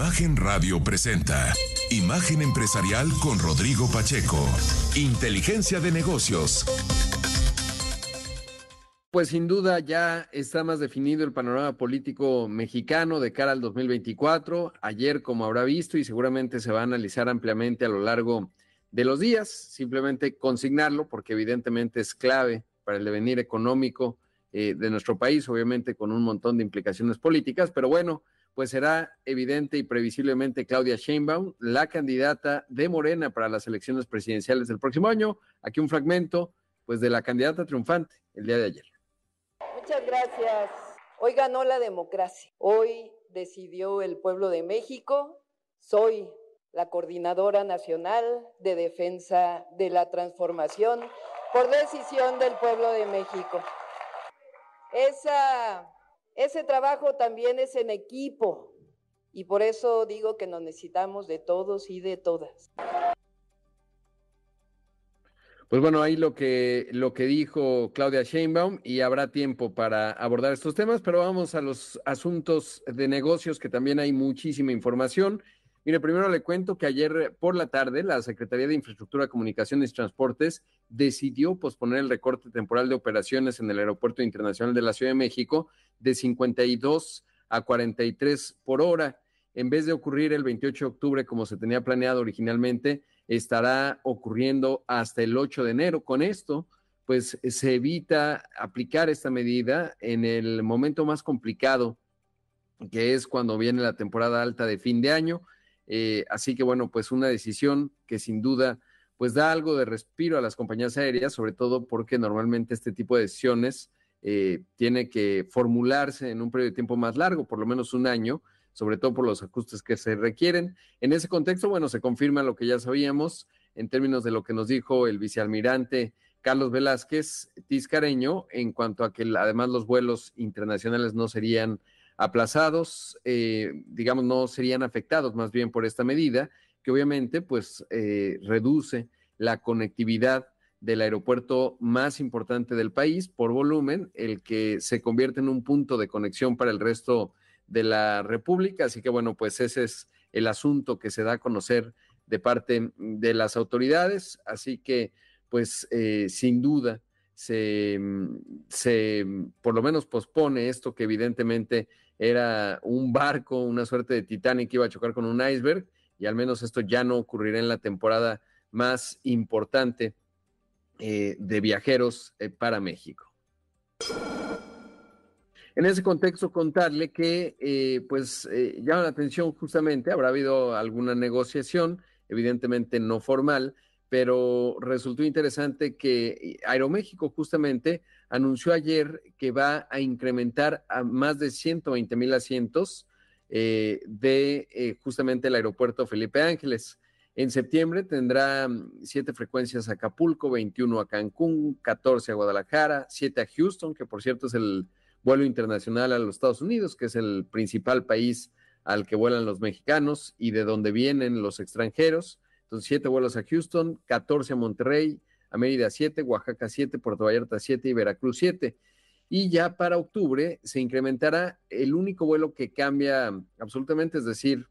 Imagen Radio presenta Imagen Empresarial con Rodrigo Pacheco. Inteligencia de negocios. Pues sin duda ya está más definido el panorama político mexicano de cara al 2024. Ayer, como habrá visto, y seguramente se va a analizar ampliamente a lo largo de los días, simplemente consignarlo porque evidentemente es clave para el devenir económico eh, de nuestro país, obviamente con un montón de implicaciones políticas, pero bueno, pues será evidente y previsiblemente Claudia Sheinbaum, la candidata de Morena para las elecciones presidenciales del próximo año. Aquí un fragmento, pues, de la candidata triunfante el día de ayer. Muchas gracias. Hoy ganó la democracia. Hoy decidió el pueblo de México. Soy la coordinadora nacional de defensa de la transformación por decisión del pueblo de México. Esa, ese trabajo también es en equipo y por eso digo que nos necesitamos de todos y de todas. Pues bueno, ahí lo que, lo que dijo Claudia Sheinbaum y habrá tiempo para abordar estos temas, pero vamos a los asuntos de negocios que también hay muchísima información. Mire, primero le cuento que ayer por la tarde la Secretaría de Infraestructura, Comunicaciones y Transportes decidió posponer el recorte temporal de operaciones en el Aeropuerto Internacional de la Ciudad de México de 52 a 43 por hora. En vez de ocurrir el 28 de octubre como se tenía planeado originalmente, estará ocurriendo hasta el 8 de enero. Con esto, pues se evita aplicar esta medida en el momento más complicado, que es cuando viene la temporada alta de fin de año eh, así que bueno, pues una decisión que sin duda pues da algo de respiro a las compañías aéreas, sobre todo porque normalmente este tipo de decisiones eh, tiene que formularse en un periodo de tiempo más largo, por lo menos un año, sobre todo por los ajustes que se requieren. En ese contexto, bueno, se confirma lo que ya sabíamos en términos de lo que nos dijo el vicealmirante Carlos Velázquez Tiscareño en cuanto a que además los vuelos internacionales no serían aplazados, eh, digamos, no serían afectados más bien por esta medida, que obviamente pues eh, reduce la conectividad del aeropuerto más importante del país por volumen, el que se convierte en un punto de conexión para el resto de la República. Así que bueno, pues ese es el asunto que se da a conocer de parte de las autoridades. Así que pues eh, sin duda se, se por lo menos pospone esto que evidentemente era un barco, una suerte de Titanic que iba a chocar con un iceberg, y al menos esto ya no ocurrirá en la temporada más importante eh, de viajeros eh, para México. En ese contexto, contarle que, eh, pues, llama la atención justamente, habrá habido alguna negociación, evidentemente no formal, pero resultó interesante que Aeroméxico justamente anunció ayer que va a incrementar a más de 120 mil asientos eh, de eh, justamente el aeropuerto Felipe Ángeles. En septiembre tendrá mm, siete frecuencias a Acapulco, 21 a Cancún, 14 a Guadalajara, 7 a Houston, que por cierto es el vuelo internacional a los Estados Unidos, que es el principal país al que vuelan los mexicanos y de donde vienen los extranjeros. Entonces, siete vuelos a Houston, 14 a Monterrey, a Mérida 7, Oaxaca 7, Puerto Vallarta 7 y Veracruz 7. Y ya para octubre se incrementará el único vuelo que cambia absolutamente, es decir,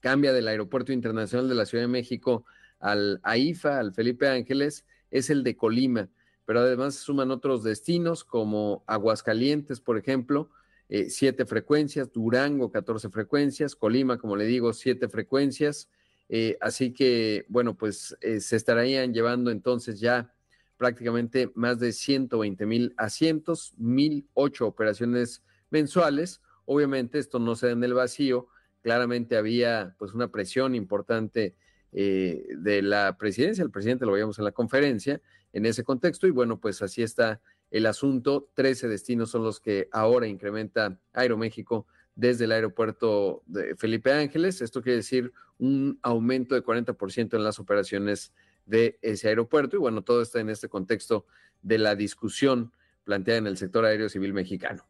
cambia del Aeropuerto Internacional de la Ciudad de México al AIFA, al Felipe Ángeles, es el de Colima, pero además suman otros destinos como Aguascalientes, por ejemplo, eh, siete frecuencias, Durango, 14 frecuencias, Colima, como le digo, siete frecuencias, eh, así que, bueno, pues eh, se estarían llevando entonces ya prácticamente más de 120 mil asientos, 1008 operaciones mensuales. Obviamente esto no se da en el vacío, claramente había pues una presión importante eh, de la presidencia, el presidente lo veíamos en la conferencia en ese contexto y bueno, pues así está el asunto. 13 destinos son los que ahora incrementa Aeroméxico desde el aeropuerto de Felipe Ángeles. Esto quiere decir un aumento de 40% en las operaciones de ese aeropuerto. Y bueno, todo está en este contexto de la discusión planteada en el sector aéreo civil mexicano.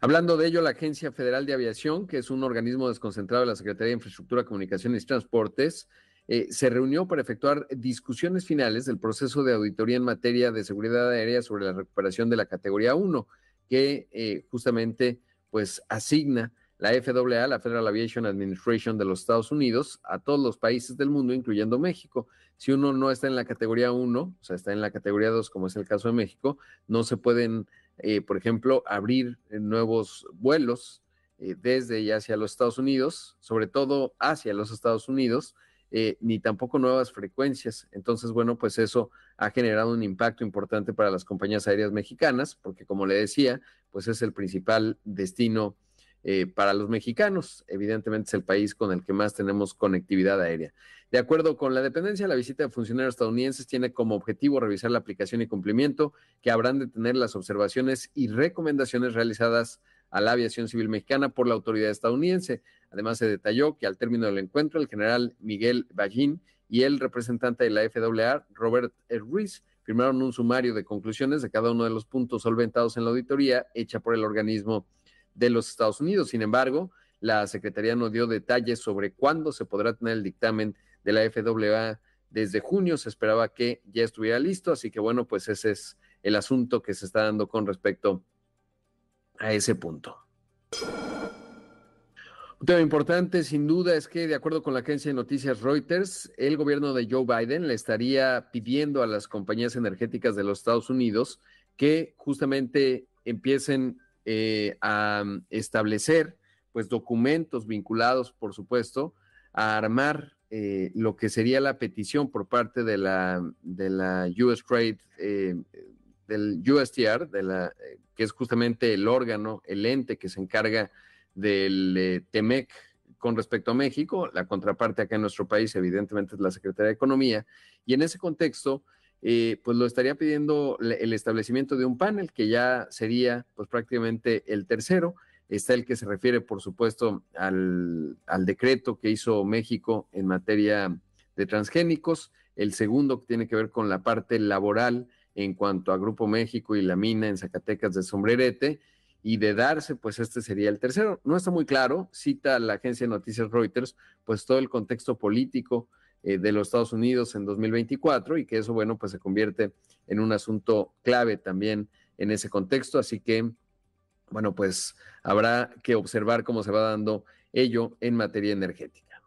Hablando de ello, la Agencia Federal de Aviación, que es un organismo desconcentrado de la Secretaría de Infraestructura, Comunicaciones y Transportes, eh, se reunió para efectuar discusiones finales del proceso de auditoría en materia de seguridad aérea sobre la recuperación de la categoría 1 que eh, justamente pues asigna la FAA, la Federal Aviation Administration de los Estados Unidos, a todos los países del mundo, incluyendo México. Si uno no está en la categoría 1, o sea, está en la categoría 2, como es el caso de México, no se pueden, eh, por ejemplo, abrir nuevos vuelos eh, desde y hacia los Estados Unidos, sobre todo hacia los Estados Unidos, eh, ni tampoco nuevas frecuencias. Entonces, bueno, pues eso ha generado un impacto importante para las compañías aéreas mexicanas, porque como le decía, pues es el principal destino eh, para los mexicanos. Evidentemente es el país con el que más tenemos conectividad aérea. De acuerdo con la dependencia, la visita de funcionarios estadounidenses tiene como objetivo revisar la aplicación y cumplimiento que habrán de tener las observaciones y recomendaciones realizadas a la aviación civil mexicana por la autoridad estadounidense. Además, se detalló que al término del encuentro, el general Miguel Ballín y el representante de la FAA, Robert Ruiz, firmaron un sumario de conclusiones de cada uno de los puntos solventados en la auditoría hecha por el organismo de los Estados Unidos. Sin embargo, la Secretaría no dio detalles sobre cuándo se podrá tener el dictamen de la FAA. Desde junio se esperaba que ya estuviera listo, así que bueno, pues ese es el asunto que se está dando con respecto a ese punto. Un tema importante, sin duda, es que de acuerdo con la agencia de noticias Reuters, el gobierno de Joe Biden le estaría pidiendo a las compañías energéticas de los Estados Unidos que justamente empiecen eh, a establecer pues documentos vinculados, por supuesto, a armar eh, lo que sería la petición por parte de la, de la US Trade, eh, del USTR, de la, que es justamente el órgano, el ente que se encarga del eh, TEMEC con respecto a México. La contraparte acá en nuestro país, evidentemente, es la Secretaría de Economía. Y en ese contexto, eh, pues lo estaría pidiendo el establecimiento de un panel que ya sería, pues prácticamente el tercero. Está el que se refiere, por supuesto, al, al decreto que hizo México en materia de transgénicos. El segundo que tiene que ver con la parte laboral en cuanto a Grupo México y la mina en Zacatecas de Sombrerete y de darse, pues este sería el tercero. No está muy claro, cita la agencia de noticias Reuters, pues todo el contexto político eh, de los Estados Unidos en 2024 y que eso, bueno, pues se convierte en un asunto clave también en ese contexto. Así que, bueno, pues habrá que observar cómo se va dando ello en materia energética.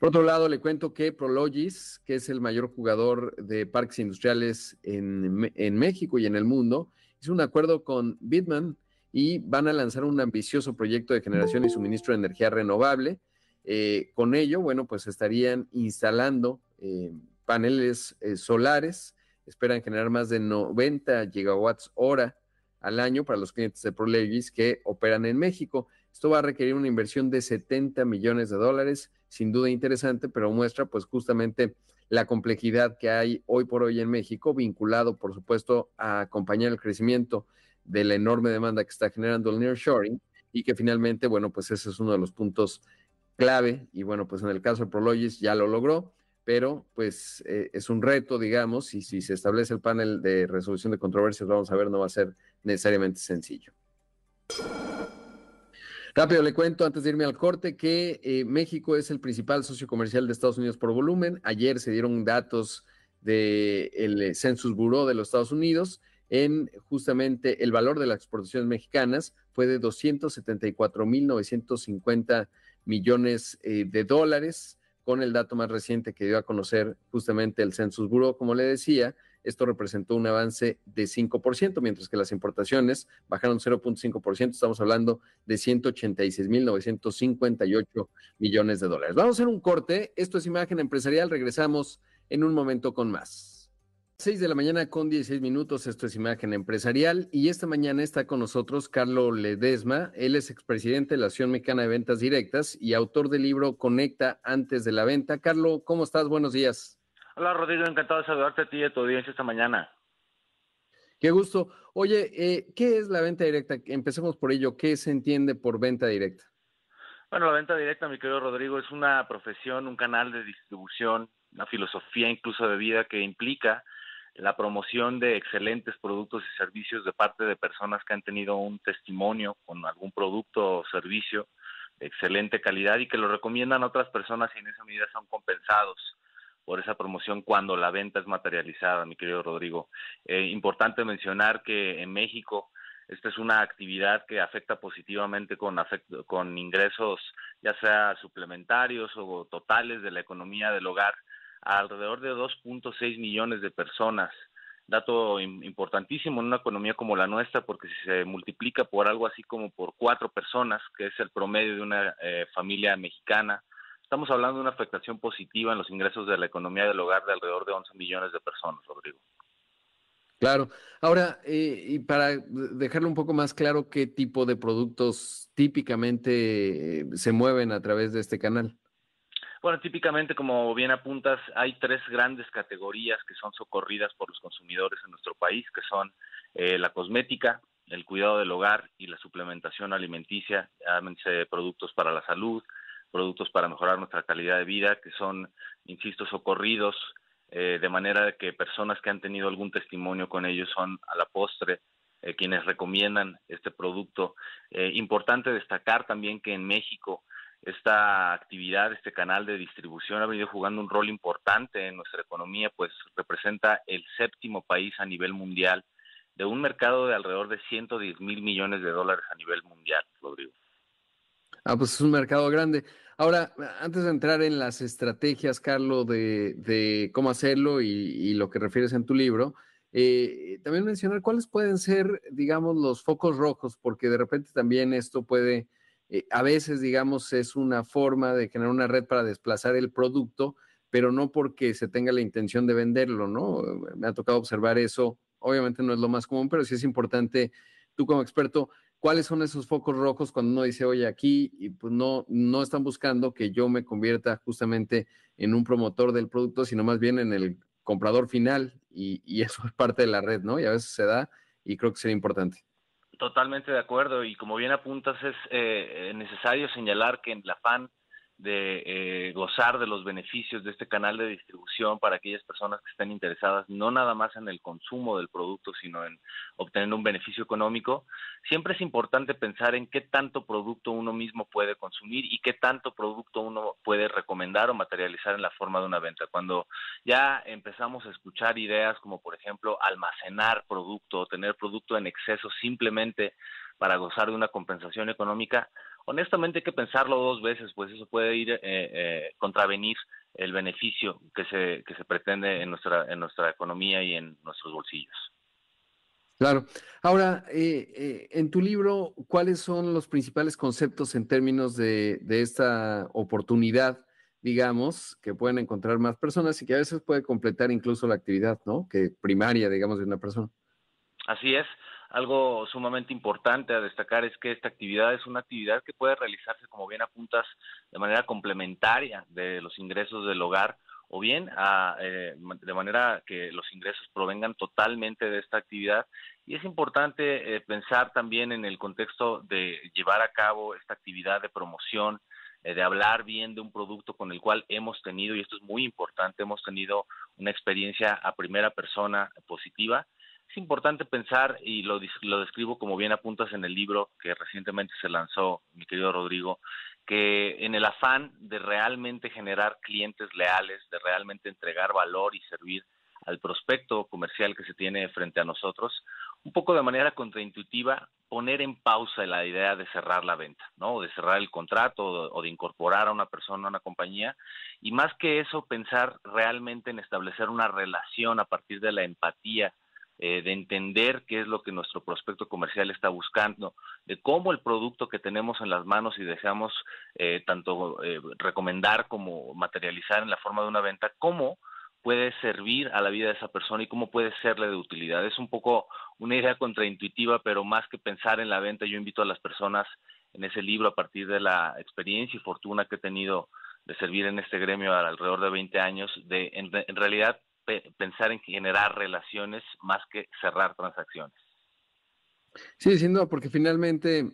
Por otro lado, le cuento que Prologis, que es el mayor jugador de parques industriales en, México y en el mundo, hizo un acuerdo con Bitman y van a lanzar un ambicioso proyecto de generación y suministro de energía renovable. Eh, con ello, bueno, pues estarían instalando eh, paneles eh, solares, esperan generar más de 90 gigawatts hora al año para los clientes de Prologis que operan en México. Esto va a requerir una inversión de 70 millones de dólares sin duda interesante, pero muestra pues justamente la complejidad que hay hoy por hoy en México, vinculado por supuesto a acompañar el crecimiento de la enorme demanda que está generando el nearshoring y que finalmente, bueno, pues ese es uno de los puntos clave y bueno, pues en el caso de Prologis ya lo logró, pero pues eh, es un reto, digamos, y si se establece el panel de resolución de controversias, vamos a ver, no va a ser necesariamente sencillo. Rápido le cuento antes de irme al corte que eh, México es el principal socio comercial de Estados Unidos por volumen. Ayer se dieron datos del eh, Census Bureau de los Estados Unidos en justamente el valor de las exportaciones mexicanas fue de 274.950 millones eh, de dólares, con el dato más reciente que dio a conocer justamente el Census Bureau, como le decía, esto representó un avance de 5%, mientras que las importaciones bajaron 0.5%. Estamos hablando de 186.958 millones de dólares. Vamos a hacer un corte. Esto es Imagen Empresarial. Regresamos en un momento con más. 6 de la mañana con 16 minutos, esto es Imagen Empresarial y esta mañana está con nosotros Carlos Ledesma, él es expresidente de la Asociación Mexicana de Ventas Directas y autor del libro Conecta antes de la venta. Carlos, ¿cómo estás? Buenos días. Hola Rodrigo, encantado de saludarte a ti y a tu audiencia esta mañana. Qué gusto. Oye, eh, ¿qué es la venta directa? Empecemos por ello. ¿Qué se entiende por venta directa? Bueno, la venta directa, mi querido Rodrigo, es una profesión, un canal de distribución, una filosofía incluso de vida que implica la promoción de excelentes productos y servicios de parte de personas que han tenido un testimonio con algún producto o servicio de excelente calidad y que lo recomiendan a otras personas y en esa medida son compensados por esa promoción cuando la venta es materializada, mi querido Rodrigo. Eh, importante mencionar que en México Esta es una actividad que afecta positivamente con, ingresos ya sea suplementarios o totales de la economía del hogar a alrededor de 2.6 millones de personas. Dato importantísimo en una economía como la nuestra, porque si se multiplica por algo así como por cuatro personas, que es el promedio de una eh, familia mexicana, estamos hablando de una afectación positiva en los ingresos de la economía del hogar de alrededor de 11 millones de personas, Rodrigo. Claro. Ahora, eh, y para dejarlo un poco más claro, ¿qué tipo de productos típicamente eh, se mueven a través de este canal? Bueno, típicamente, como bien apuntas, hay tres grandes categorías que son socorridas por los consumidores en nuestro país, que son eh, la cosmética, el cuidado del hogar y la suplementación alimenticia, llámense productos para la salud, productos para mejorar nuestra calidad de vida, que son, insisto, socorridos eh, de manera que personas que han tenido algún testimonio con ellos son a la postre eh, quienes recomiendan este producto. Eh, importante destacar también que en México esta actividad, este canal de distribución ha venido jugando un rol importante en nuestra economía, pues representa el séptimo país a nivel mundial de un mercado de alrededor de 110 mil millones de dólares a nivel mundial, Rodrigo. Ah, pues es un mercado grande. Ahora, antes de entrar en las estrategias, Carlos, de, cómo hacerlo y, lo que refieres en tu libro, eh, también mencionar cuáles pueden ser, digamos, los focos rojos, porque de repente también esto puede, eh, a veces, digamos, es una forma de generar una red para desplazar el producto, pero no porque se tenga la intención de venderlo, ¿no? Me ha tocado observar eso. Obviamente no es lo más común, pero sí es importante, tú como experto, ¿Cuáles son esos focos rojos cuando uno dice, oye, aquí y pues no, no están buscando que yo me convierta justamente en un promotor del producto, sino más bien en el comprador final y, y eso es parte de la red, ¿no? Y a veces se da y creo que sería importante. Totalmente de acuerdo y como bien apuntas es eh, necesario señalar que en la FAN de eh, gozar de los beneficios de este canal de distribución para aquellas personas que estén interesadas no nada más en el consumo del producto, sino en obtener un beneficio económico, siempre es importante pensar en qué tanto producto uno mismo puede consumir y qué tanto producto uno puede recomendar o materializar en la forma de una venta. Cuando ya empezamos a escuchar ideas como, por ejemplo, almacenar producto o tener producto en exceso simplemente para gozar de una compensación económica, honestamente hay que pensarlo dos veces, pues eso puede ir eh, eh, contravenir el beneficio que se, que se pretende en nuestra, en nuestra economía y en nuestros bolsillos. Claro. Ahora, eh, en tu libro, ¿cuáles son los principales conceptos en términos de, de, esta oportunidad, digamos, que pueden encontrar más personas y que a veces puede completar incluso la actividad, ¿no? Que primaria, digamos, de una persona. Así es. Algo sumamente importante a destacar es que esta actividad es una actividad que puede realizarse, como bien apuntas, de manera complementaria de los ingresos del hogar o bien eh, de manera que los ingresos provengan totalmente de esta actividad. Y es importante eh, pensar también en el contexto de llevar a cabo esta actividad de promoción, eh, de hablar bien de un producto con el cual hemos tenido, y esto es muy importante, hemos tenido una experiencia a primera persona positiva es importante pensar, y lo, lo describo como bien apuntas en el libro que recientemente se lanzó, mi querido Rodrigo, que en el afán de realmente generar clientes leales, de realmente entregar valor y servir al prospecto comercial que se tiene frente a nosotros, un poco de manera contraintuitiva, poner en pausa la idea de cerrar la venta, ¿no? O de cerrar el contrato o de, incorporar a una persona a una compañía. Y más que eso, pensar realmente en establecer una relación a partir de la empatía eh, de entender qué es lo que nuestro prospecto comercial está buscando, de cómo el producto que tenemos en las manos y deseamos eh, tanto eh, recomendar como materializar en la forma de una venta, cómo puede servir a la vida de esa persona y cómo puede serle de utilidad. Es un poco una idea contraintuitiva, pero más que pensar en la venta, yo invito a las personas en ese libro a partir de la experiencia y fortuna que he tenido de servir en este gremio alrededor de 20 años, de en realidad pensar en generar relaciones más que cerrar transacciones. Sí, sin duda, porque finalmente,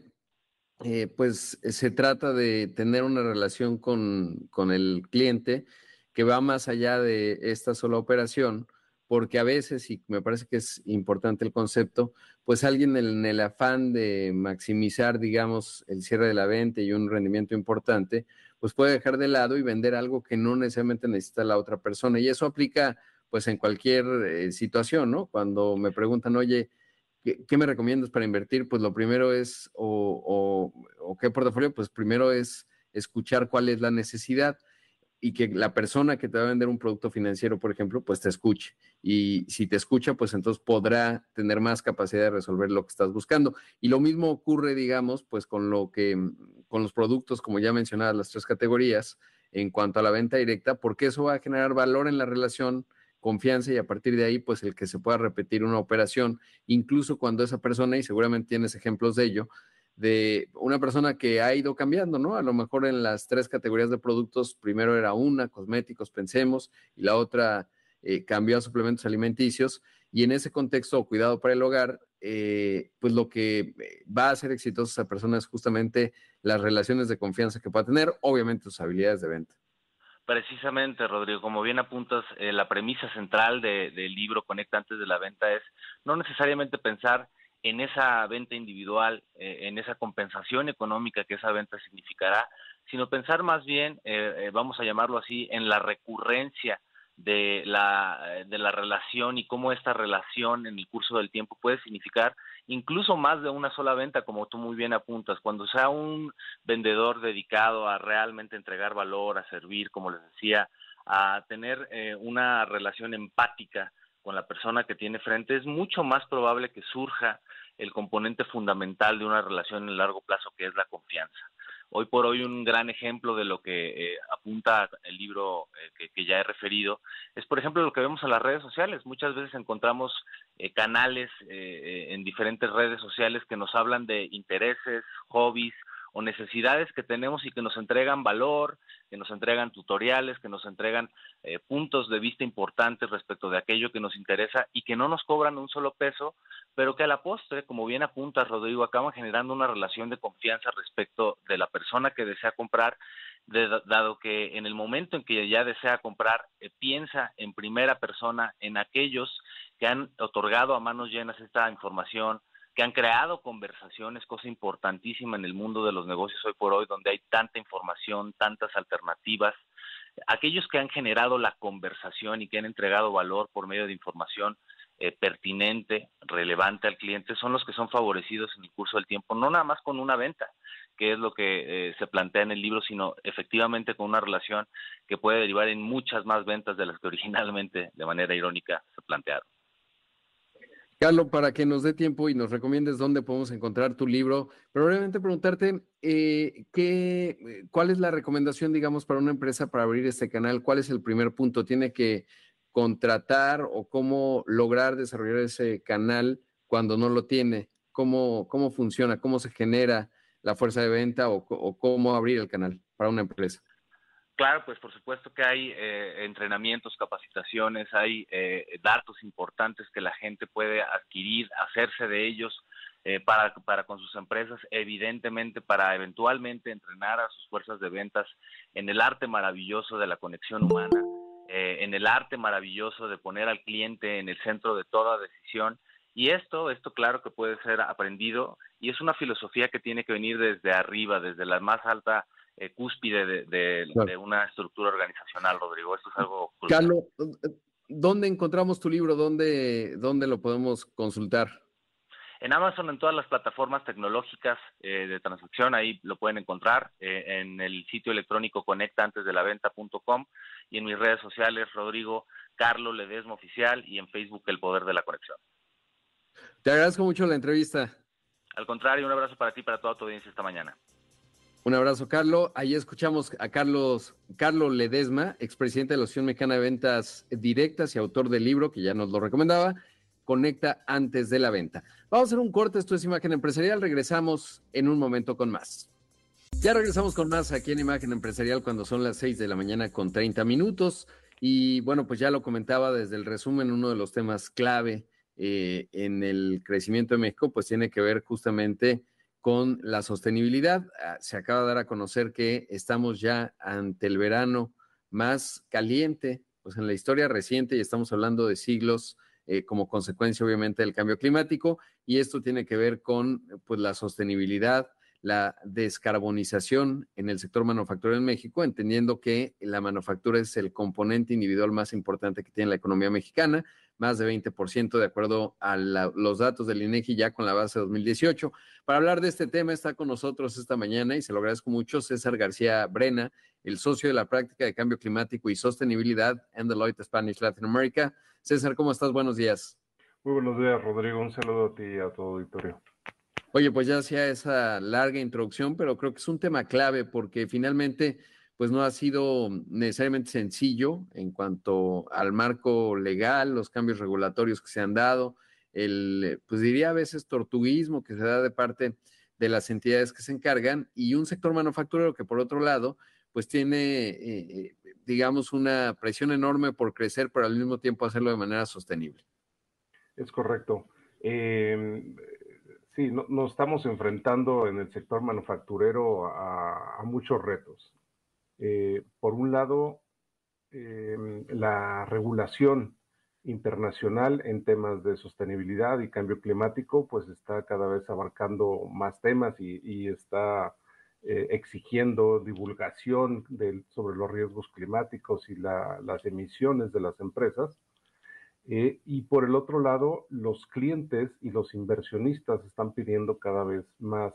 eh, pues se trata de tener una relación con, con, el cliente que va más allá de esta sola operación, porque a veces, y me parece que es importante el concepto, pues alguien en el afán de maximizar, digamos, el cierre de la venta y un rendimiento importante, pues puede dejar de lado y vender algo que no necesariamente necesita la otra persona. Y eso aplica pues en cualquier eh, situación, ¿no? Cuando me preguntan, oye, ¿qué, me recomiendas para invertir? Pues lo primero es, o, o qué portafolio, pues primero es escuchar cuál es la necesidad y que la persona que te va a vender un producto financiero, por ejemplo, pues te escuche. Y si te escucha, pues entonces podrá tener más capacidad de resolver lo que estás buscando. Y lo mismo ocurre, digamos, pues con lo que, con los productos, como ya mencionadas las tres categorías, en cuanto a la venta directa, porque eso va a generar valor en la relación, confianza y a partir de ahí, pues el que se pueda repetir una operación, incluso cuando esa persona, y seguramente tienes ejemplos de ello, de una persona que ha ido cambiando, ¿no? A lo mejor en las tres categorías de productos, primero era una, cosméticos, pensemos, y la otra eh, cambió a suplementos alimenticios. Y en ese contexto, cuidado para el hogar, eh, pues lo que eh, va a hacer exitosa esa persona es justamente las relaciones de confianza que pueda tener, obviamente sus habilidades de venta. Precisamente, Rodrigo, como bien apuntas, la premisa central del libro Conecta antes de la venta es no necesariamente pensar en esa venta individual, eh, en esa compensación económica que esa venta significará, sino pensar más bien, eh, eh, vamos a llamarlo así, en la recurrencia de la, de la relación y cómo esta relación en el curso del tiempo puede significar incluso más de una sola venta, como tú muy bien apuntas. Cuando sea un vendedor dedicado a realmente entregar valor, a servir, como les decía, a tener una relación empática con la persona que tiene frente, es mucho más probable que surja el componente fundamental de una relación en largo plazo, que es la confianza. Hoy por hoy un gran ejemplo de lo que eh, apunta el libro eh, que, ya he referido es, por ejemplo, lo que vemos en las redes sociales. Muchas veces encontramos eh, canales en diferentes redes sociales que nos hablan de intereses, hobbies, o necesidades que tenemos y que nos entregan valor, que nos entregan tutoriales, que nos entregan eh, puntos de vista importantes respecto de aquello que nos interesa y que no nos cobran un solo peso, pero que a la postre, como bien apunta Rodrigo, acaban generando una relación de confianza respecto de la persona que desea comprar, dado que en el momento en que ya desea comprar, eh, piensa en primera persona en aquellos que han otorgado a manos llenas esta información, que han creado conversaciones, cosa importantísima en el mundo de los negocios hoy por hoy, donde hay tanta información, tantas alternativas. Aquellos que han generado la conversación y que han entregado valor por medio de información eh, pertinente, relevante al cliente, son los que son favorecidos en el curso del tiempo, no nada más con una venta, que es lo que eh, se plantea en el libro, sino efectivamente con una relación que puede derivar en muchas más ventas de las que originalmente, de manera irónica, se plantearon. Carlos, para que nos dé tiempo y nos recomiendes dónde podemos encontrar tu libro, probablemente preguntarte eh, qué, cuál es la recomendación, digamos, para una empresa para abrir este canal, cuál es el primer punto, tiene que contratar o cómo lograr desarrollar ese canal cuando no lo tiene, cómo, cómo funciona, cómo se genera la fuerza de venta o cómo abrir el canal para una empresa. Claro, pues por supuesto que hay eh, entrenamientos, capacitaciones, hay eh, datos importantes que la gente puede adquirir, hacerse de ellos eh, para, para con sus empresas, evidentemente para eventualmente entrenar a sus fuerzas de ventas en el arte maravilloso de la conexión humana, en el arte maravilloso de poner al cliente en el centro de toda decisión. Y esto, esto claro que puede ser aprendido y es una filosofía que tiene que venir desde arriba, desde la más alta eh, cúspide de, una estructura organizacional, Rodrigo. Esto es algo... Carlos, ¿dónde encontramos tu libro? ¿Dónde, dónde lo podemos consultar? En Amazon, en todas las plataformas tecnológicas eh, de transacción, ahí lo pueden encontrar, eh, en el sitio electrónico conectaantesdelaventa.com y en mis redes sociales, Rodrigo Carlos Ledesma Oficial y en Facebook El Poder de la Conexión. Te agradezco mucho la entrevista. Al contrario, un abrazo para ti y para toda tu audiencia esta mañana. Un abrazo, Carlos. Ahí escuchamos a Carlos, Carlos Ledesma, expresidente de la Asociación Mexicana de Ventas Directas y autor del libro que ya nos lo recomendaba, Conecta antes de la venta. Vamos a hacer un corte, esto es Imagen Empresarial. Regresamos en un momento con más. Ya regresamos con más aquí en Imagen Empresarial cuando son las 6 de la mañana con 30 minutos. Y bueno, pues ya lo comentaba desde el resumen, uno de los temas clave eh, en el crecimiento de México, pues tiene que ver justamente con la sostenibilidad. Ah, se acaba de dar a conocer que estamos ya ante el verano más caliente, pues en la historia reciente, y estamos hablando de siglos eh, como consecuencia obviamente del cambio climático, y esto tiene que ver con pues la sostenibilidad, la descarbonización en el sector manufacturero en México, entendiendo que la manufactura es el componente individual más importante que tiene la economía mexicana, más de 20% de acuerdo a los datos del INEGI ya con la base 2018. Para hablar de este tema está con nosotros esta mañana y se lo agradezco mucho César García Brena, el socio de la práctica de cambio climático y sostenibilidad en Deloitte Spanish Latin America. César, ¿cómo estás? Buenos días. Muy buenos días, Rodrigo. Un saludo a ti y a todo auditorio. Oye, pues ya hacía esa larga introducción, pero creo que es un tema clave porque finalmente pues no ha sido necesariamente sencillo en cuanto al marco legal, los cambios regulatorios que se han dado, el, pues diría a veces tortuguismo que se da de parte de las entidades que se encargan y un sector manufacturero que por otro lado, pues tiene, eh, digamos, una presión enorme por crecer, pero al mismo tiempo hacerlo de manera sostenible. Es correcto. Em, sí, nos estamos enfrentando en el sector manufacturero a muchos retos. Eh, por un lado, em, la regulación internacional en temas de sostenibilidad y cambio climático, pues está cada vez abarcando más temas y, está eh, exigiendo divulgación sobre los riesgos climáticos y las emisiones de las empresas. Eh, y por el otro lado, los clientes y los inversionistas están pidiendo cada vez más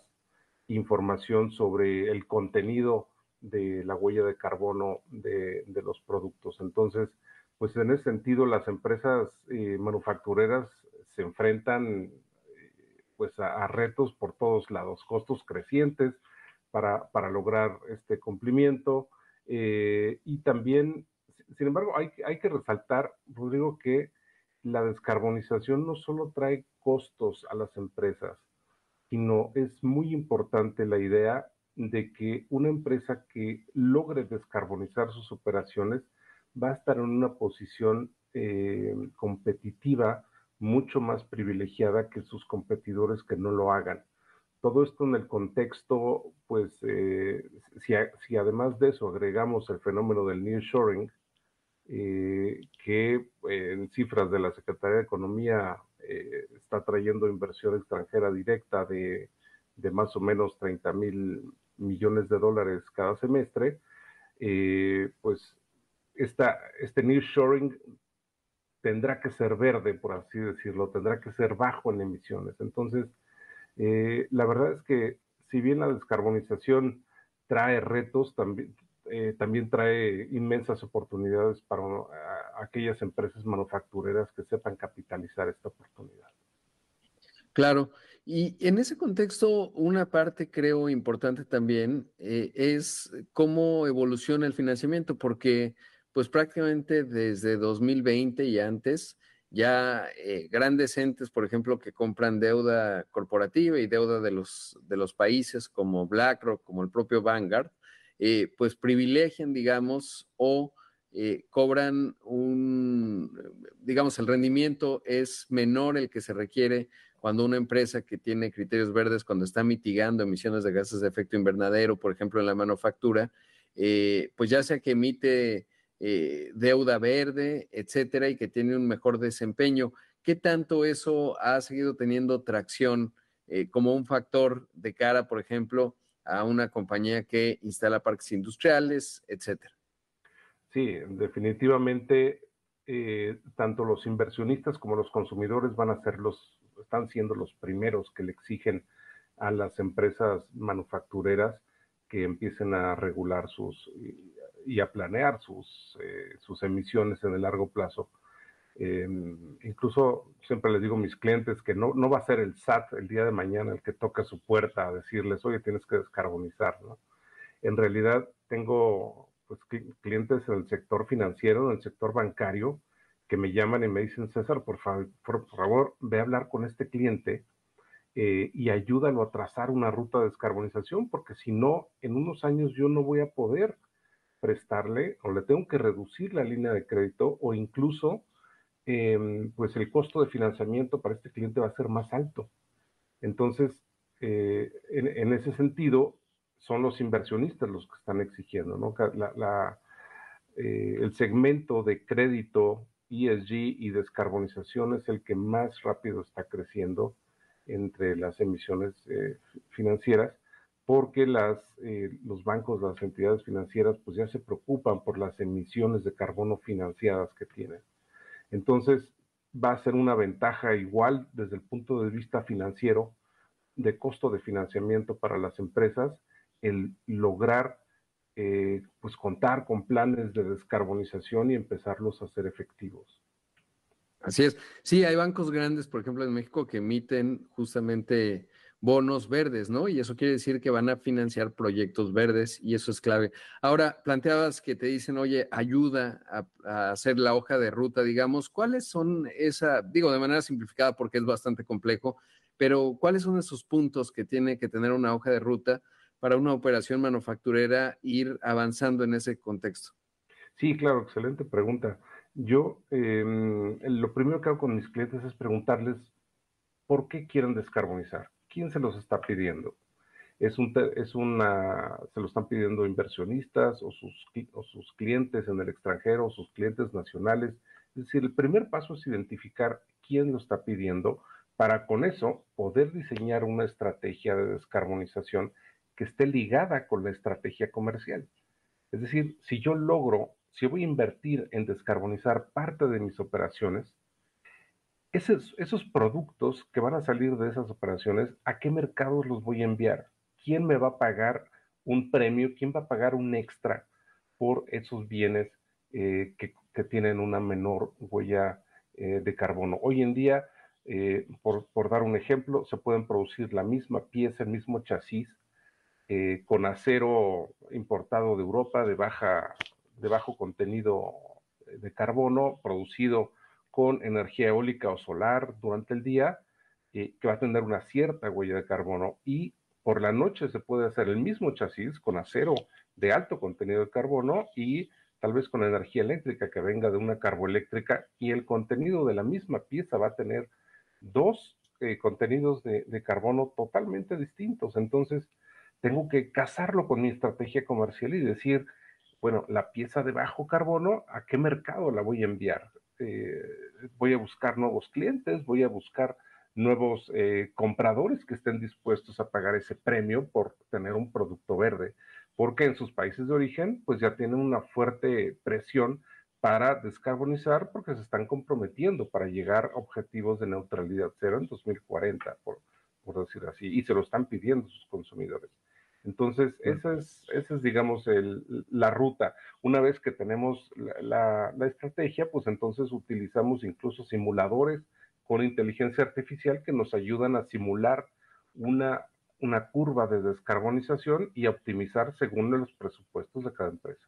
información sobre el contenido de la huella de carbono de, los productos. Entonces, pues en ese sentido, las empresas eh, manufactureras se enfrentan pues a, retos por todos lados, costos crecientes para, lograr este cumplimiento. Eh, y también, sin embargo, hay, hay que resaltar, Rodrigo, que la descarbonización no solo trae costos a las empresas, sino es muy importante la idea de que una empresa que logre descarbonizar sus operaciones va a estar en una posición eh, competitiva mucho más privilegiada que sus competidores que no lo hagan. Todo esto en el contexto, pues, eh, si, además de eso agregamos el fenómeno del nearshoring, eh, que en cifras de la Secretaría de Economía está trayendo inversión extranjera directa de, de más o menos 30 mil millones de dólares cada semestre, eh, pues esta, este nearshoring tendrá que ser verde, por así decirlo, tendrá que ser bajo en emisiones. Entonces, eh, la verdad es que si bien la descarbonización trae retos, también, eh, también trae inmensas oportunidades para aquellas empresas manufactureras que sepan capitalizar esta oportunidad. Claro. Y en ese contexto, una parte creo importante también eh, es cómo evoluciona el financiamiento, porque pues prácticamente desde 2020 y antes, ya eh, grandes entes, por ejemplo, que compran deuda corporativa y deuda de los, de los países como BlackRock, como el propio Vanguard, eh, pues privilegian, digamos, o cobran un, digamos, el rendimiento es menor el que se requiere cuando una empresa que tiene criterios verdes, cuando está mitigando emisiones de gases de efecto invernadero, por ejemplo, en la manufactura, eh, pues ya sea que emite eh, deuda verde, etcétera, y que tiene un mejor desempeño, ¿qué tanto eso ha seguido teniendo tracción eh, como un factor de cara, por ejemplo, a una compañía que instala parques industriales, etcétera? Sí, definitivamente, tanto los inversionistas como los consumidores van a ser los están siendo los primeros que le exigen a las empresas manufactureras que empiecen a regular sus y, a planear sus, eh, sus emisiones en el largo plazo. Em, incluso siempre les digo a mis clientes que no, no va a ser el SAT el día de mañana el que toca su puerta a decirles, oye, tienes que descarbonizar, ¿no? En realidad tengo pues, clientes en el sector financiero, en el sector bancario, que me llaman y me dicen, César, por, favor, ve a hablar con este cliente eh, y ayúdalo a trazar una ruta de descarbonización, porque si no, en unos años yo no voy a poder prestarle o le tengo que reducir la línea de crédito o incluso, em, pues el costo de financiamiento para este cliente va a ser más alto. Entonces, eh, en, ese sentido, son los inversionistas los que están exigiendo, ¿no? Eh, el segmento de crédito ESG y descarbonización es el que más rápido está creciendo entre las emisiones eh, financieras, porque las, eh, los bancos, las entidades financieras, pues ya se preocupan por las emisiones de carbono financiadas que tienen. Entonces, va a ser una ventaja igual desde el punto de vista financiero, de costo de financiamiento para las empresas, el lograr eh, pues contar con planes de descarbonización y empezarlos a hacer efectivos. Así es. Sí, hay bancos grandes, por ejemplo, en México, que emiten justamente bonos verdes, ¿no? Y eso quiere decir que van a financiar proyectos verdes y eso es clave. Ahora, planteabas que te dicen, oye, ayuda a, hacer la hoja de ruta, digamos, ¿cuáles son esa, digo de manera simplificada porque es bastante complejo, pero cuáles son esos puntos que tiene que tener una hoja de ruta para una operación manufacturera ir avanzando en ese contexto? Sí, claro, excelente pregunta. Yo em, lo primero que hago con mis clientes es preguntarles por qué quieren descarbonizar, quién se los está pidiendo. Es un, una, se lo están pidiendo inversionistas o sus, o sus clientes en el extranjero o sus clientes nacionales. Es decir, el primer paso es identificar quién lo está pidiendo para con eso poder diseñar una estrategia de descarbonización que esté ligada con la estrategia comercial. Es decir, si yo logro si voy a invertir en descarbonizar parte de mis operaciones, esos, productos que van a salir de esas operaciones, ¿a qué mercados los voy a enviar? ¿Quién me va a pagar un premio? ¿Quién va a pagar un extra por esos bienes eh, que, tienen una menor huella eh, de carbono? Hoy en día, eh, por, dar un ejemplo, se pueden producir la misma pieza, el mismo chasis, con acero importado de Europa de baja de bajo contenido de carbono producido con energía eólica o solar durante el día, eh, que va a tener una cierta huella de carbono y por la noche se puede hacer el mismo chasis con acero de alto contenido de carbono y tal vez con energía eléctrica que venga de una carboeléctrica y el contenido de la misma pieza va a tener dos eh, contenidos de, de, carbono totalmente distintos. Entonces, tengo que casarlo con mi estrategia comercial y decir, bueno, la pieza de bajo carbono, ¿a qué mercado la voy a enviar? Eh, voy a buscar nuevos clientes, voy a buscar nuevos eh, compradores que estén dispuestos a pagar ese premio por tener un producto verde, porque en sus países de origen, pues ya tienen una fuerte presión para descarbonizar porque se están comprometiendo para llegar a objetivos de neutralidad cero en 2040, por, por decir así, y se lo están pidiendo sus consumidores. Entonces, esa es, esa es digamos, la ruta. Una vez que tenemos la, estrategia, pues entonces utilizamos incluso simuladores con inteligencia artificial que nos ayudan a simular una, una curva de descarbonización y a optimizar según los presupuestos de cada empresa.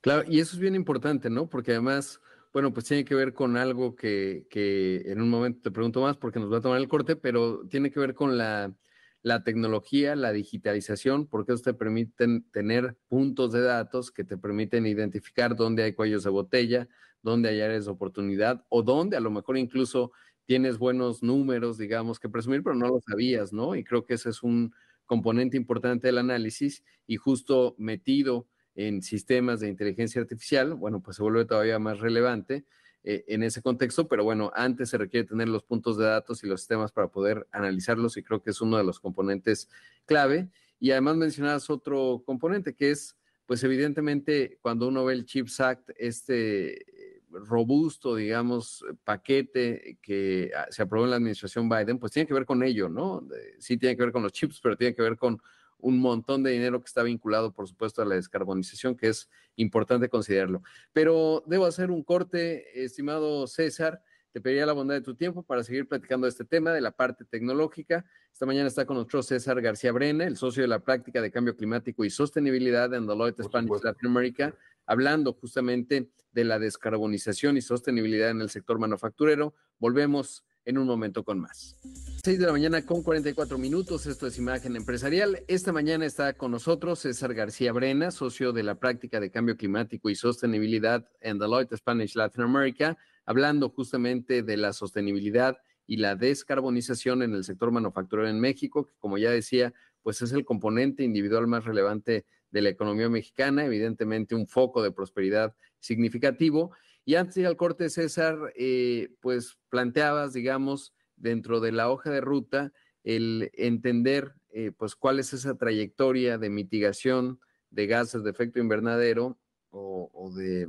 Claro, y eso es bien importante, ¿no? Porque además, bueno, pues tiene que ver con algo que, que en un momento te pregunto más porque nos va a tomar el corte, pero tiene que ver con la la tecnología, la digitalización, porque eso te permiten tener puntos de datos que te permiten identificar dónde hay cuellos de botella, dónde hay áreas de oportunidad o dónde a lo mejor incluso tienes buenos números, digamos, que presumir, pero no lo sabías, ¿no? Y creo que ese es un componente importante del análisis y justo metido en sistemas de inteligencia artificial, bueno, pues se vuelve todavía más relevante eh, en ese contexto, pero bueno, antes se requiere tener los puntos de datos y los sistemas para poder analizarlos y creo que es uno de los componentes clave. Y además mencionabas otro componente que es, pues evidentemente, cuando uno ve el CHIPS Act, este robusto, digamos, paquete que ah, se aprobó en la administración Biden, pues tiene que ver con ello, ¿no? Sí tiene que ver con los chips, pero tiene que ver con un montón de dinero que está vinculado, por supuesto, a la descarbonización, que es importante considerarlo. Pero debo hacer un corte, estimado César. Te pediría la bondad de tu tiempo para seguir platicando de este tema, de la parte tecnológica. Esta mañana está con nosotros César García Brena, el socio de la práctica de cambio climático y sostenibilidad en Deloitte Spanish Latin America, hablando justamente de la descarbonización y sostenibilidad en el sector manufacturero. Volvemos en un momento con más. 6 de la mañana con 44 minutos, esto es Imagen Empresarial. Esta mañana está con nosotros César García Brena, socio de la práctica de cambio climático y sostenibilidad en Deloitte Spanish Latin America, hablando justamente de la sostenibilidad y la descarbonización en el sector manufacturero en México, que como ya decía, pues es el componente individual más relevante de la economía mexicana, evidentemente un foco de prosperidad significativo. Y antes de ir al corte, César, eh, pues planteabas, digamos, dentro de la hoja de ruta, el entender, eh, pues, cuál es esa trayectoria de mitigación de gases de efecto invernadero o, de,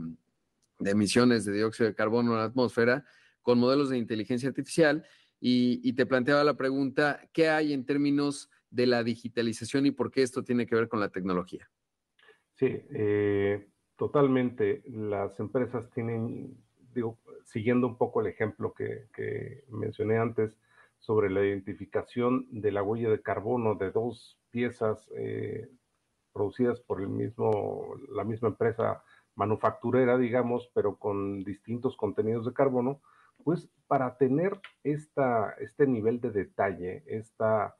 emisiones de dióxido de carbono en la atmósfera, con modelos de inteligencia artificial y, te planteaba la pregunta, ¿qué hay en términos de la digitalización y por qué esto tiene que ver con la tecnología? Sí, eh, totalmente. Las empresas tienen, digo, siguiendo un poco el ejemplo que, mencioné antes sobre la identificación de la huella de carbono de dos piezas eh, producidas por el mismo, la misma empresa manufacturera, digamos, pero con distintos contenidos de carbono, pues para tener esta, este nivel de detalle, esta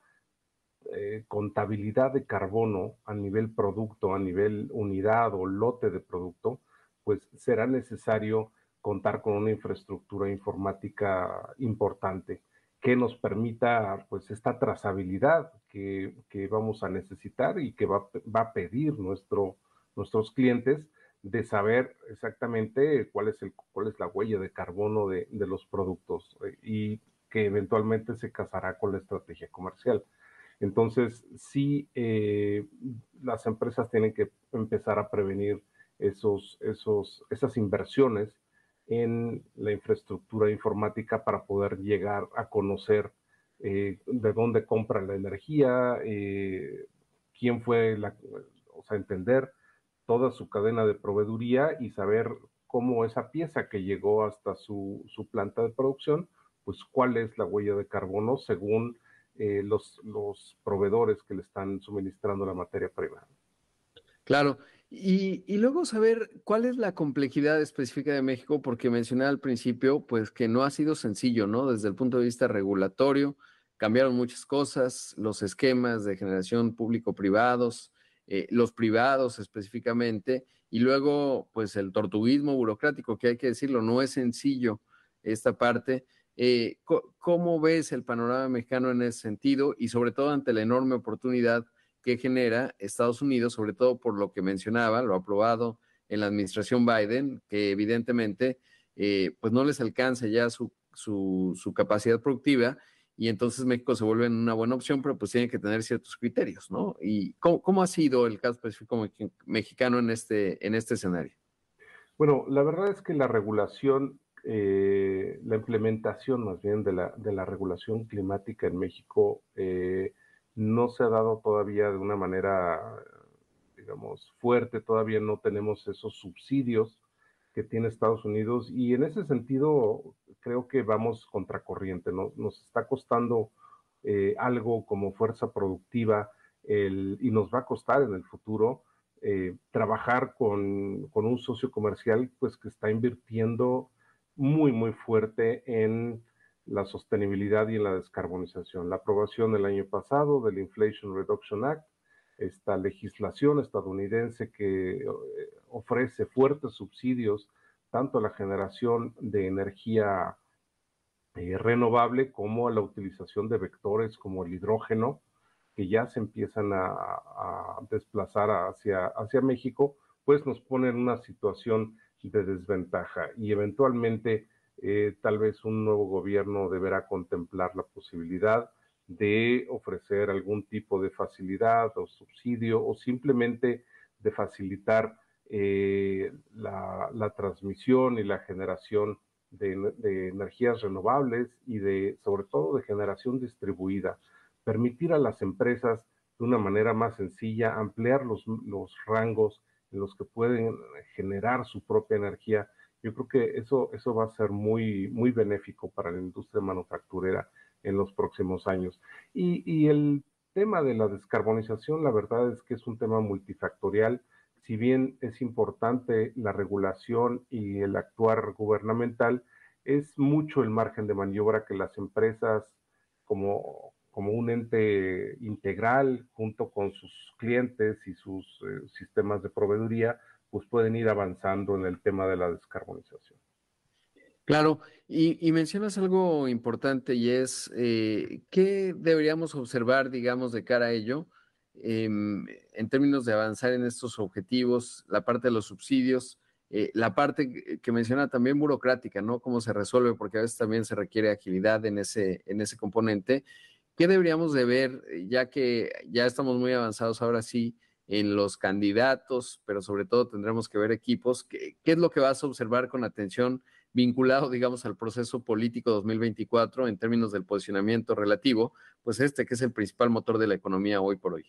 eh, contabilidad de carbono a nivel producto, a nivel unidad o lote de producto, pues será necesario contar con una infraestructura informática importante que nos permita pues esta trazabilidad que, vamos a necesitar y que va, va a pedir nuestro, nuestros clientes de saber exactamente cuál es, el, cuál es la huella de carbono de, los productos eh, y que eventualmente se casará con la estrategia comercial. Entonces, sí, eh, las empresas tienen que empezar a prevenir esos, esos, esas inversiones en la infraestructura informática para poder llegar a conocer eh, de dónde compra la energía, quién fue la, o sea, entender toda su cadena de proveeduría y saber cómo esa pieza que llegó hasta su, planta de producción, pues cuál es la huella de carbono según eh, los, los proveedores que le están suministrando la materia prima. Claro, y, y, luego saber cuál es la complejidad específica de México, porque mencioné al principio, pues que no ha sido sencillo, ¿no? Desde el punto de vista regulatorio, cambiaron muchas cosas, los esquemas de generación público-privados, eh, los privados específicamente, y luego, pues el tortuguismo burocrático, que hay que decirlo, no es sencillo esta parte. Eh, ¿Cómo ves el panorama mexicano en ese sentido y sobre todo ante la enorme oportunidad que genera Estados Unidos, sobre todo por lo que mencionaba, lo aprobado en la administración Biden, que evidentemente eh, pues no les alcanza ya su, su capacidad productiva y entonces México se vuelve una buena opción, pero pues tiene que tener ciertos criterios, ¿no? ¿Y cómo, ha sido el caso específico mexicano este, en este escenario? Bueno, la verdad es que la regulación, eh, la implementación más bien de la, de la regulación climática en México eh, no se ha dado todavía de una manera, digamos, fuerte, todavía no tenemos esos subsidios que tiene Estados Unidos y en ese sentido creo que vamos contracorriente, ¿no? Nos está costando eh, algo como fuerza productiva y nos va a costar en el futuro trabajar con, con, un socio comercial pues que está invirtiendo muy, muy fuerte en la sostenibilidad y en la descarbonización. La aprobación el año pasado del Inflation Reduction Act, esta legislación estadounidense que eh, ofrece fuertes subsidios tanto a la generación de energía eh, renovable como a la utilización de vectores como el hidrógeno, que ya se empiezan a, desplazar hacia, hacia México, pues nos pone en una situación de desventaja y eventualmente eh, tal vez un nuevo gobierno deberá contemplar la posibilidad de ofrecer algún tipo de facilidad o subsidio o simplemente de facilitar eh, la, transmisión y la generación de, energías renovables y de, sobre todo, de generación distribuida. Permitir a las empresas de una manera más sencilla ampliar los, los rangos en los que pueden generar su propia energía. Yo creo que eso, eso va a ser muy, muy benéfico para la industria manufacturera en los próximos años. Y, y el tema de la descarbonización, la verdad es que es un tema multifactorial si bien es importante la regulación y el actuar gubernamental, es mucho el margen de maniobra que las empresas como, como un ente integral junto con sus clientes y sus eh, sistemas de proveeduría, pues pueden ir avanzando en el tema de la descarbonización. Claro, y, mencionas algo importante y es eh, qué deberíamos observar, digamos, de cara a ello Em, en términos de avanzar en estos objetivos, la parte de los subsidios, eh, la parte que menciona también burocrática, ¿no? Cómo se resuelve, porque a veces también se requiere agilidad en ese, en ese componente. ¿Qué deberíamos de ver, eh, ya que ya estamos muy avanzados ahora sí en los candidatos, pero sobre todo tendremos que ver equipos? ¿Qué, es lo que vas a observar con atención vinculado, digamos, al proceso político 2024 en términos del posicionamiento relativo, pues este que es el principal motor de la economía hoy por hoy.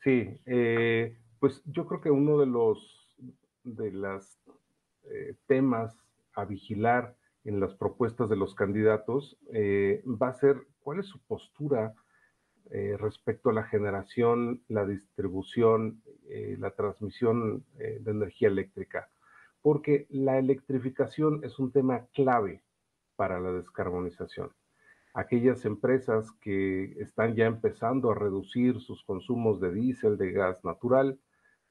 Sí, eh, pues yo creo que uno de los de los eh, temas a vigilar en las propuestas de los candidatos va a ser cuál es su postura respecto a la generación, la distribución, la transmisión de energía eléctrica porque la electrificación es un tema clave para la descarbonización. Aquellas empresas que están ya empezando a reducir sus consumos de diésel, de gas natural,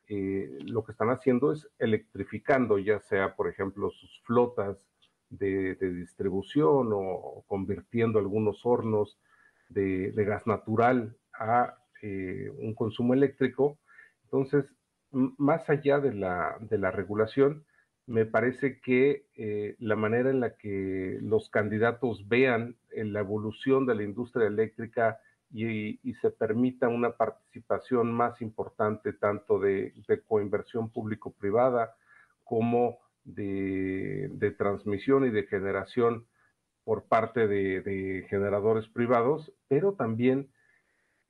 eh, lo que están haciendo es electrificando, ya sea, por ejemplo, sus flotas de, distribución o, convirtiendo algunos hornos de, gas natural a eh, un consumo eléctrico. Entonces, más allá de la, de la regulación, me parece que eh, la manera en la que los candidatos vean la evolución de la industria eléctrica y, se permita una participación más importante tanto de, coinversión público-privada como de, transmisión y de generación por parte de, generadores privados, pero también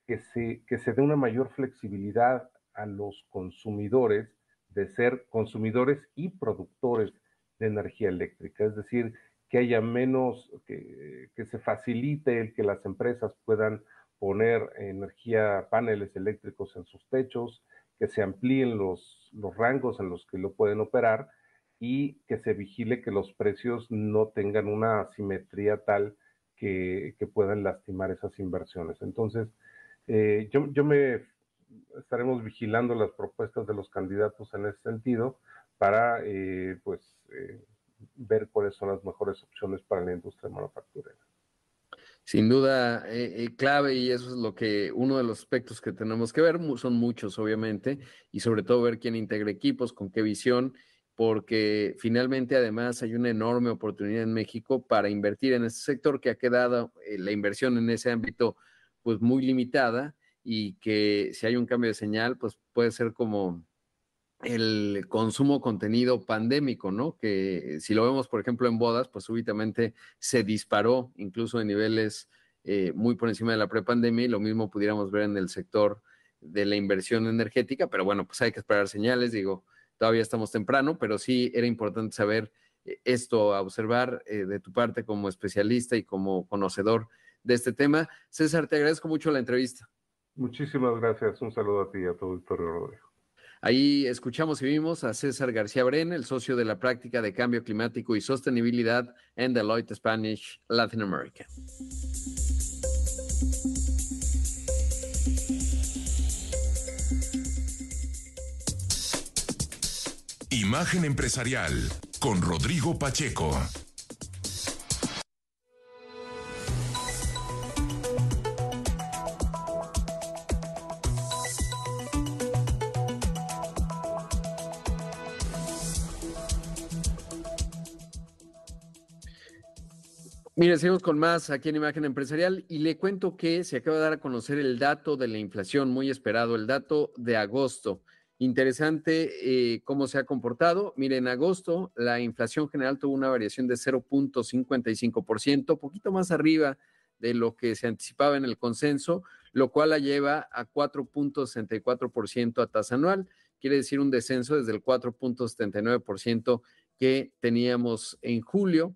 que se, que se dé una mayor flexibilidad a los consumidores de ser consumidores y productores de energía eléctrica, es decir, que haya menos, que, se facilite el que las empresas puedan poner energía, paneles eléctricos en sus techos, que se amplíen los, los rangos en los que lo pueden operar y que se vigile que los precios no tengan una asimetría tal que, puedan lastimar esas inversiones. Entonces, eh, yo, yo me estaremos vigilando las propuestas de los candidatos en ese sentido para eh, pues eh, ver cuáles son las mejores opciones para la industria manufacturera. Sin duda, clave y eso es lo que uno de los aspectos que tenemos que ver, son muchos obviamente, y sobre todo ver quién integra equipos, con qué visión, porque finalmente además hay una enorme oportunidad en México para invertir en este sector que ha quedado la inversión en ese ámbito pues muy limitada y que si hay un cambio de señal, pues puede ser como el consumo contenido pandémico, ¿no? Que si lo vemos, por ejemplo, en bodas, pues súbitamente se disparó, incluso en niveles eh, muy por encima de la prepandemia, y lo mismo pudiéramos ver en el sector de la inversión energética, pero bueno, pues hay que esperar señales, digo, todavía estamos temprano, pero sí era importante saber eh, esto, a observar eh, de tu parte como especialista y como conocedor de este tema. César, te agradezco mucho la entrevista. Muchísimas gracias. Un saludo a ti y a todo Victorio Rodrigo. Ahí escuchamos y vimos a César García Bren, el socio de la práctica de cambio climático y sostenibilidad en Deloitte Spanish Latin America. Imagen empresarial con Rodrigo Pacheco. Mire, seguimos con más aquí en Imagen Empresarial y le cuento que se acaba de dar a conocer el dato de la inflación muy esperado, el dato de agosto. Interesante eh, cómo se ha comportado. Mire, en agosto la inflación general tuvo una variación de 0.55%, poquito más arriba de lo que se anticipaba en el consenso, lo cual la lleva a 4.64% a tasa anual. Quiere decir un descenso desde el 4.79% que teníamos en julio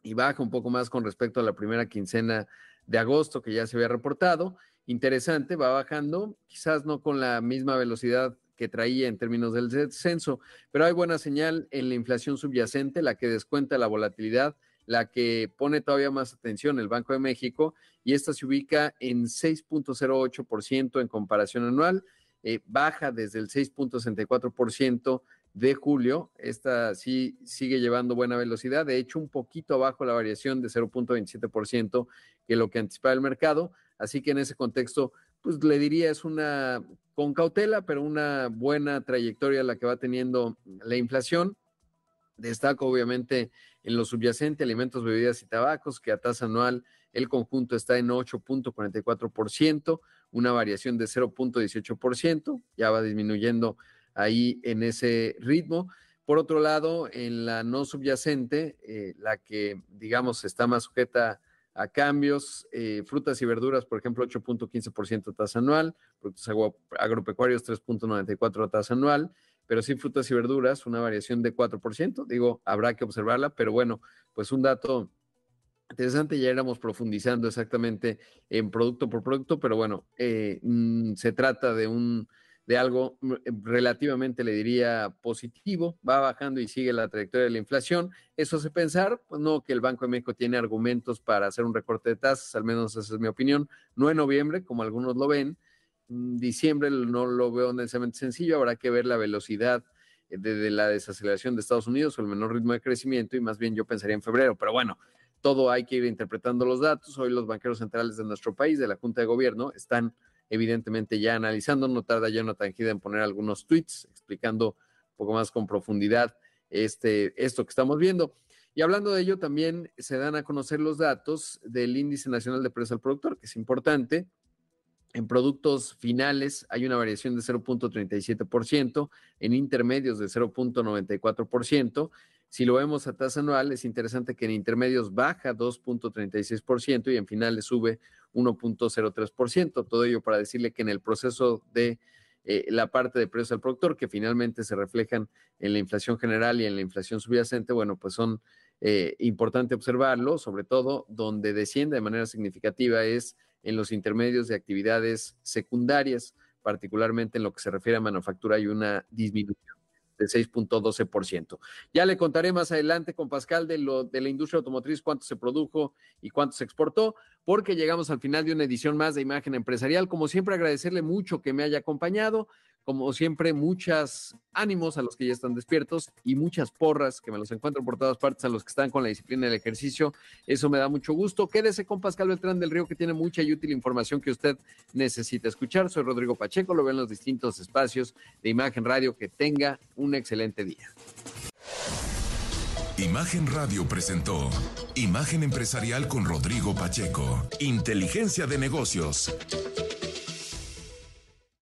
y baja un poco más con respecto a la primera quincena de agosto que ya se había reportado. Interesante, va bajando, quizás no con la misma velocidad que traía en términos del descenso, pero hay buena señal en la inflación subyacente, la que descuenta la volatilidad, la que pone todavía más atención el Banco de México, y esta se ubica en 6.08% en comparación anual, eh, baja desde el 6.64% de julio. Esta sí sigue llevando buena velocidad, de hecho un poquito abajo la variación de 0.27% que lo que anticipaba el mercado. Así que en ese contexto, pues le diría es una, con cautela, pero una buena trayectoria la que va teniendo la inflación. Destaco obviamente en lo subyacente, alimentos, bebidas y tabacos, que a tasa anual el conjunto está en 8.44%, una variación de 0.18%, ya va disminuyendo ahí en ese ritmo. Por otro lado, en la no subyacente, eh, la que, digamos, está más sujeta a cambios, eh, frutas y verduras, por ejemplo, 8.15% tasa anual, productos agropecuarios 3.94% tasa anual, pero sí frutas y verduras, una variación de 4%, digo, habrá que observarla, pero bueno, pues un dato interesante, ya éramos profundizando exactamente en producto por producto, pero bueno, eh, mm, se trata de un de algo mm, eh, relativamente, le diría, positivo, va bajando y sigue la trayectoria de la inflación. Eso hace pensar, pues no, que el Banco de México tiene argumentos para hacer un recorte de tasas, al menos esa es mi opinión, no en noviembre, como algunos lo ven, mm, diciembre no lo veo necesariamente sencillo, habrá que ver la velocidad eh, de, la desaceleración de Estados Unidos o el menor ritmo de crecimiento y más bien yo pensaría en febrero, pero bueno, todo hay que ir interpretando los datos. Hoy los banqueros centrales de nuestro país, de la Junta de Gobierno, están evidentemente ya analizando, no tarda ya una tangida en poner algunos tweets explicando un poco más con profundidad este, esto que estamos viendo. Y hablando de ello, también se dan a conocer los datos del Índice Nacional de Precios al Productor, que es importante. En productos finales hay una variación de 0.37%, en intermedios de 0.94%, si lo vemos a tasa anual, es interesante que en intermedios baja 2.36% y en finales sube 1.03%. Todo ello para decirle que en el proceso de eh, la parte de precios al productor, que finalmente se reflejan en la inflación general y en la inflación subyacente, bueno, pues son eh, importante observarlo, sobre todo donde desciende de manera significativa es en los intermedios de actividades secundarias, particularmente en lo que se refiere a manufactura, hay una disminución de 6.12%. Ya le contaré más adelante con Pascal de, lo, de la industria automotriz cuánto se produjo y cuánto se exportó, porque llegamos al final de una edición más de Imagen Empresarial. Como siempre, agradecerle mucho que me haya acompañado. Como siempre, muchos ánimos a los que ya están despiertos y muchas porras que me los encuentro por todas partes a los que están con la disciplina del ejercicio. Eso me da mucho gusto. Quédese con Pascal Beltrán del Río, que tiene mucha y útil información que usted necesita escuchar. Soy Rodrigo Pacheco, lo ven en los distintos espacios de Imagen Radio. Que tenga un excelente día. Imagen Radio presentó Imagen Empresarial con Rodrigo Pacheco. Inteligencia de negocios.